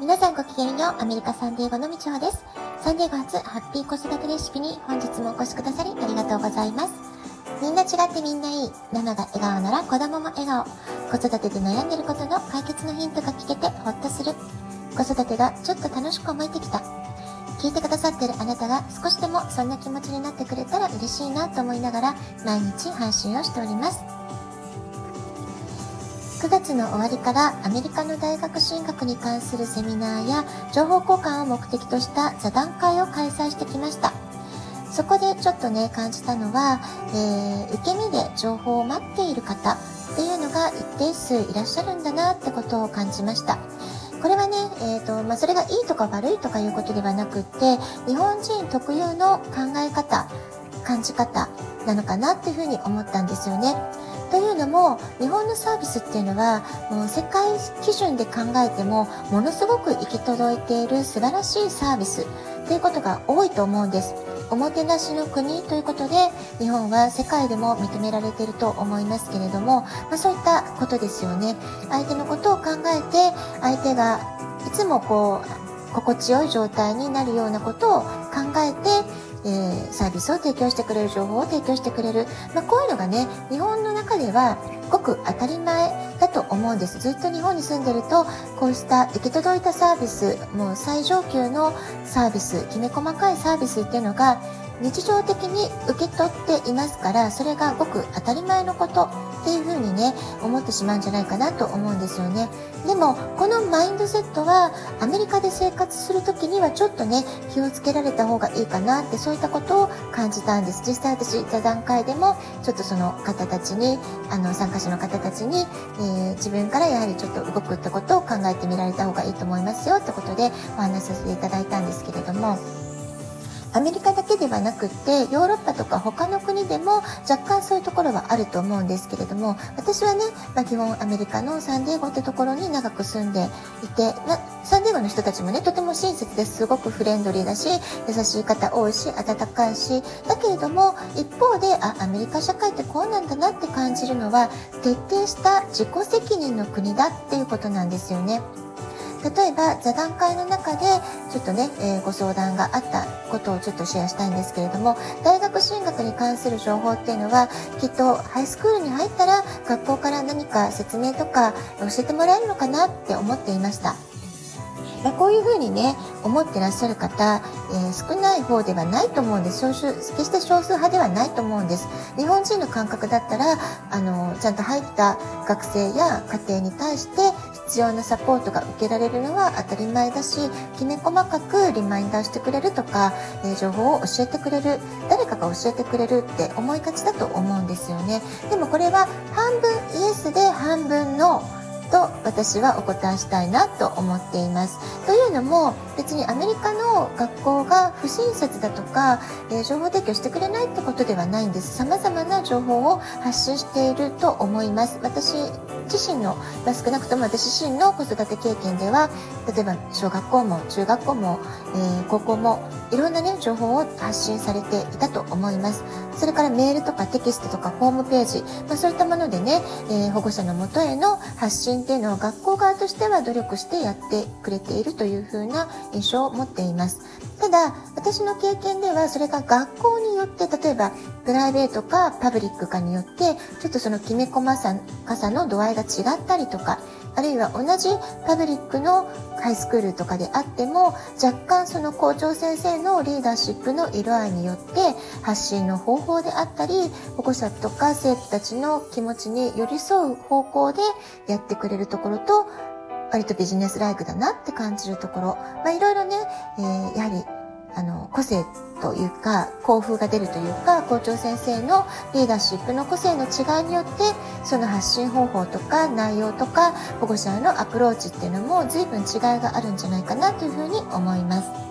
皆さんごきげんよう、アメリカサンディエゴのみちほです。サンディエゴ初ハッピー子育てレシピに本日もお越しくださりありがとうございます。みんな違ってみんないい。ママが笑顔なら子供も笑顔。子育てで悩んでることの解決のヒントが聞けてほっとする。子育てがちょっと楽しく思えてきた。聞いてくださってるあなたが少しでもそんな気持ちになってくれたら嬉しいなと思いながら毎日配信をしております。9月の終わりからアメリカの大学進学に関するセミナーや情報交換を目的とした座談会を開催してきました。そこでちょっとね、感じたのは、えー、受け身で情報を待っている方っていうのが一定数いらっしゃるんだなってことを感じました。これはね、えーとまあ、それがいいとか悪いとかいうことではなくって日本人特有の考え方感じ方なのかなっていうふうに思ったんですよね。というのも日本のサービスっていうのはもう世界基準で考えてもものすごく行き届いている素晴らしいサービスということが多いと思うんです。おもてなしの国ということで日本は世界でも認められていると思いますけれども、まあ、そういったことですよね。相手のことを考えて相手がいつもこう心地よい状態になるようなことを考えてえー、サービスを提供してくれる情報を提供してくれる、まあ、こういうのがね日本の中ではごく当たり前だと思うんです。ずっと日本に住んでるとこうした行き届いたサービスもう最上級のサービスきめ細かいサービスっていうのが日常的に受け取っていますからそれがごく当たり前のことっていうふうにね思ってしまうんじゃないかなと思うんですよね。でもこのマインドセットはアメリカで生活する時にはちょっとね気をつけられた方がいいかなってそういったことを感じたんです。実際私座談会でもちょっとその方たちにあの参加者の方たちに、えー、自分からやはりちょっと動くってことを考えてみられた方がいいと思いますよってことでお話しさせていただいたんですけれども。アメリカだけではなくってヨーロッパとか他の国でも若干そういうところはあると思うんですけれども私はね、まあ、基本アメリカのサンディエゴってところに長く住んでいて、ま、サンディエゴの人たちもねとても親切ですごくフレンドリーだし優しい方多いし温かいしだけれども一方であアメリカ社会ってこうなんだなって感じるのは徹底した自己責任の国だっていうことなんですよね。例えば座談会の中でちょっとね、えー、ご相談があったことをちょっとシェアしたいんですけれども大学進学に関する情報っていうのはきっとハイスクールに入ったら学校から何か説明とか教えてもらえるのかなって思っていました。まあ、こういうふうにね思ってらっしゃる方、えー、少ない方ではないと思うんです少数決して少数派ではないと思うんです日本人の感覚だったらあのちゃんと入った学生や家庭に対して必要なサポートが受けられるのは当たり前だしきめ細かくリマインダーしてくれるとか、え、情報を教えてくれる誰かが教えてくれるって思いがちだと思うんですよねでもこれは半分イエスで半分のと私はお答えしたいなと思っています。というのも別にアメリカの学校が不親切だとか、えー、情報提供してくれないってことではないんです。様々な情報を発信していると思います。私自身の、まあ、少なくとも私自身の子育て経験では例えば小学校も中学校も、えー、高校もいろんなね情報を発信されていたと思います。それからメールとかテキストとかホームページ、まあ、そういったものでね、えー、保護者のもとへの発信っていうのを学校側としては努力してやってくれているというふうな印象を持っています。ただ私の経験ではそれが学校によって例えばプライベートかパブリックかによってちょっとそのきめ細かさの度合いが違ったりとかあるいは同じパブリックのハイスクールとかであっても若干その校長先生のリーダーシップの色合いによって発信の方法であったり保護者とか生徒たちの気持ちに寄り添う方向でやってくれるところと割とビジネスライクだなって感じるところ、まあ、いろいろね、えー、やはりあの個性というか校風が出るというか校長先生のリーダーシップの個性の違いによってその発信方法とか内容とか保護者へのアプローチっていうのも随分違いがあるんじゃないかなというふうに思います。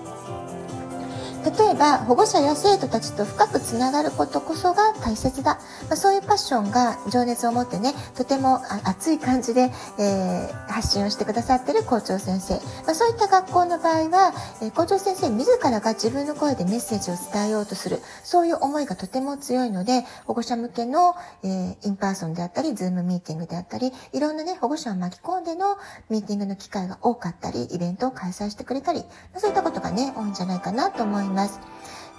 例えば保護者や生徒たちと深くつながることこそが大切だ、まあ、そういうパッションが情熱を持ってねとても熱い感じで、えー、発信をしてくださってる校長先生、まあ、そういった学校の場合は、えー、校長先生自らが自分の声でメッセージを伝えようとする。そういう思いがとても強いので保護者向けの、えー、 in person であったりズームミーティングであったりいろんなね保護者を巻き込んでのミーティングの機会が多かったりイベントを開催してくれたり、そういったことがね多いんじゃないかなと思います。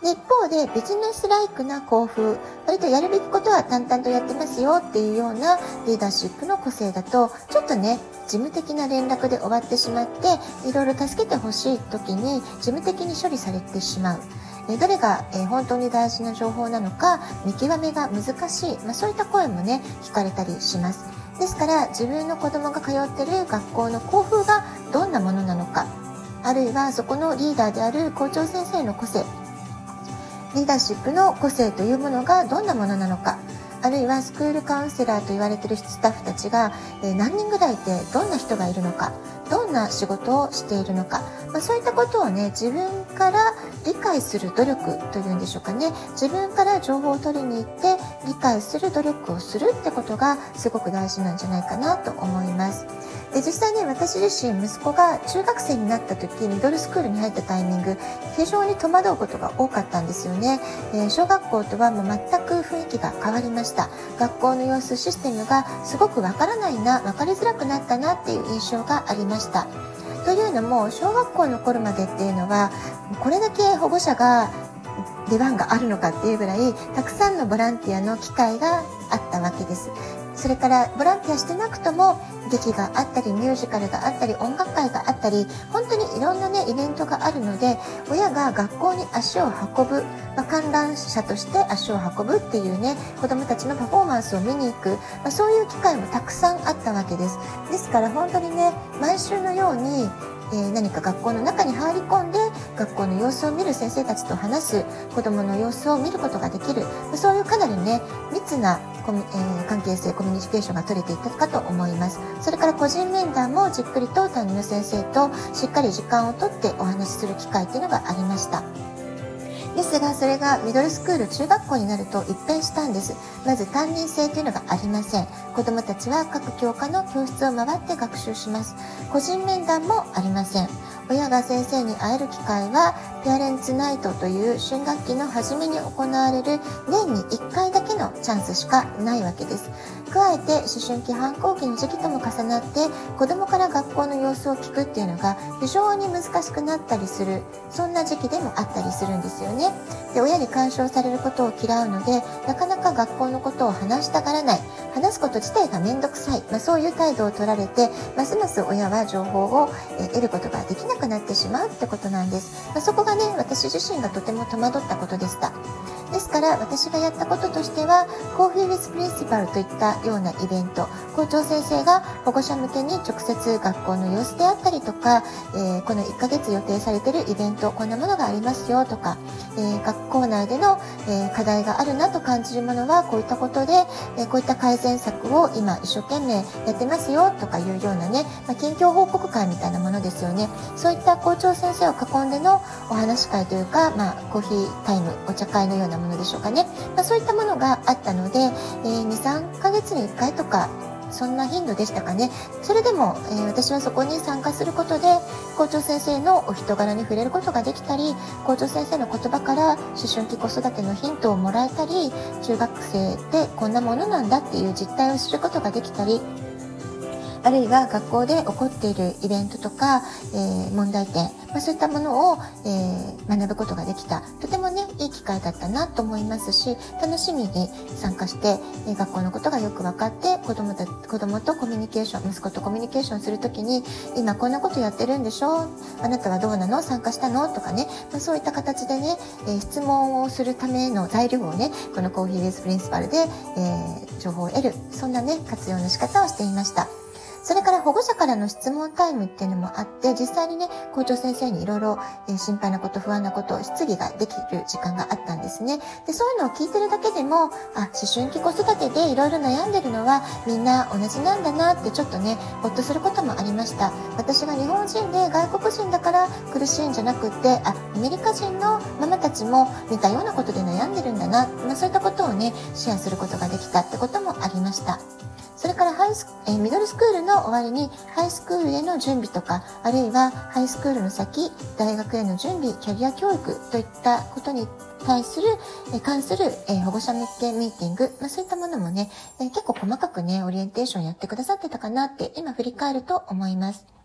で一方でビジネスライクな校風割とやるべきことは淡々とやってますよっていうようなリーダーシップの個性だとちょっとね事務的な連絡で終わってしまっていろいろ助けてほしい時に事務的に処理されてしまう。どれが本当に大事な情報なのか見極めが難しい、まあ、そういった声もね聞かれたりします。ですから自分の子供が通ってる学校の校風がどんなものなのかあるいはそこのリーダーである校長先生の個性。リーダーシップの個性というものがどんなものなのか。あるいはスクールカウンセラーと言われているスタッフたちが何人ぐらいいてどんな人がいるのか。どんな仕事をしているのか、まあ、そういったことをね自分から理解する努力というんでしょうかね。自分から情報を取りに行って理解する努力をするってことがすごく大事なんじゃないかなと思います。で実際ね私自身息子が中学生になった時ミドルスクールに入ったタイミング非常に戸惑うことが多かったんですよね、えー、小学校とはもう全く雰囲気が変わりました。学校の様子システムがすごくわからないな分かりづらくなったなっていう印象がありました。というのも小学校の頃までっていうのはこれだけ保護者が出番があるのかっていうぐらいたくさんのボランティアの機会があったわけです。それからボランティアしてなくとも劇があったりミュージカルがあったり音楽会があったり本当にいろんなねイベントがあるので親が学校に足を運ぶ、まあ、観覧車として足を運ぶっていうね子どもたちのパフォーマンスを見に行く、まあ、そういう機会もたくさんあったわけです。ですから本当にね毎週のようにえ、何か学校の中に入り込んで学校の様子を見る先生たちと話す子どもの様子を見ることができる。そういうかなりね密なコミ、えー、関係性コミュニケーションが取れていたかと思います。それから個人面談もじっくりと担任の先生としっかり時間をとってお話しする機会っていうのがありました。ですがそれがミドルスクール中学校になると一変したんです。まず担任制というのがありません。子どもたちは各教科の教室を回って学習します。個人面談もありません。親が先生に会える機会はペアレンツナイトという新学期の初めに行われる年に1回だけのチャンスしかないわけです。加えて思春期反抗期の時期とも重なって子供から学校の様子を聞くっていうのが非常に難しくなったりするそんな時期でもあったりするんですよね。で親に干渉されることを嫌うのでなかなか学校のことを話したがらない話すこと自体が面倒くさい、まあ、そういう態度を取られてますます親は情報を得ることができなくなってしまうってことなんです、まあ、そこがね私自身がとても戸惑ったことでした。ですから私がやったこととしてはコーヒーウィスプリンシパルといったようなイベント校長先生が保護者向けに直接学校の様子であったりとか、えー、この1ヶ月予定されているイベントこんなものがありますよとか、えー、学校内での、えー、課題があるなと感じるものはこういったことで、えこういった改善策を今一生懸命やってますよとかいうようなね、まあ、近況報告会みたいなものですよね。そういった校長先生を囲んでのお話会というか、まあ、コーヒータイムお茶会のようなものでしょうかね、まあ、そういったものがあったので、えー、23ヶ月に1回とかそんな頻度でしたかね。それでも、えー、私はそこに参加することで校長先生のお人柄に触れることができたり校長先生の言葉から思春期子育てのヒントをもらえたり中学生ってこんなものなんだっていう実態を知ることができたりあるいは学校で起こっているイベントとか、えー、問題点、まあ、そういったものを、えー、学ぶことができた。とてもねいい機会だったなと思いますし楽しみに参加して、えー、学校のことがよく分かって子供と子供とコミュニケーション息子とコミュニケーションする時に今こんなことやってるんでしょ？あなたはどうなの？参加したの？とかね、まあ、そういった形でね、えー、質問をするための材料をねこのコーヒーレースプリンシパルで、えー、情報を得る。そんなね活用の仕方をしていました。保護者からの質問タイムっていうのもあって、実際にね、校長先生にいろいろ心配なこと、不安なこと、質疑ができる時間があったんですね。で、そういうのを聞いてるだけでも、あ、思春期子育てでいろいろ悩んでるのはみんな同じなんだなってちょっとね、ほっとすることもありました。私が日本人で外国人だから苦しいんじゃなくって、あ、アメリカ人のママたちも似たようなことで悩んでるんだな、まあ、そういったことをね、シェアすることができたってこともありました。それからハイス、えー、ミドルスクールの終わりにハイスクールへの準備とか、あるいはハイスクールの先、大学への準備、キャリア教育といったことに対する、え関する、え保護者向けミーティング、まあ、そういったものもね、え結構細かくね、オリエンテーションやってくださってたかなって今振り返ると思います。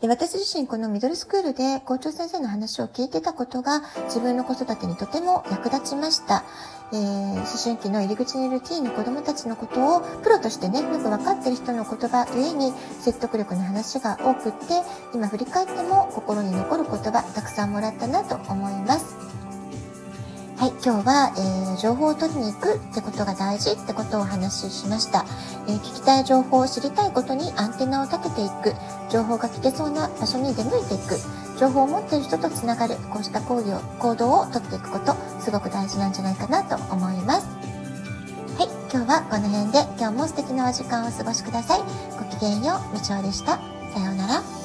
で私自身このミドルスクールで校長先生の話を聞いてたことが自分の子育てにとても役立ちました。えー、思春期の入り口にいるティーンの子供たちのことをプロとしてね、よく分かってる人の言葉ゆえに説得力の話が多くって、今振り返っても心に残る言葉たくさんもらったなと思います。はい、今日は、えー、情報を取りに行くってことが大事ってことをお話ししました。えー、聞きたい情報を知りたいことにアンテナを立てていく。情報が聞けそうな場所に出向いていく。情報を持っている人とつながる。こうした行為を行動をとっていくこと、すごく大事なんじゃないかなと思います。はい、今日はこの辺で今日も素敵なお時間をお過ごしください。ごきげんよう、みちおでした。さようなら。